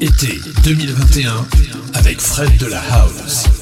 Été 2021 avec Fred de la House.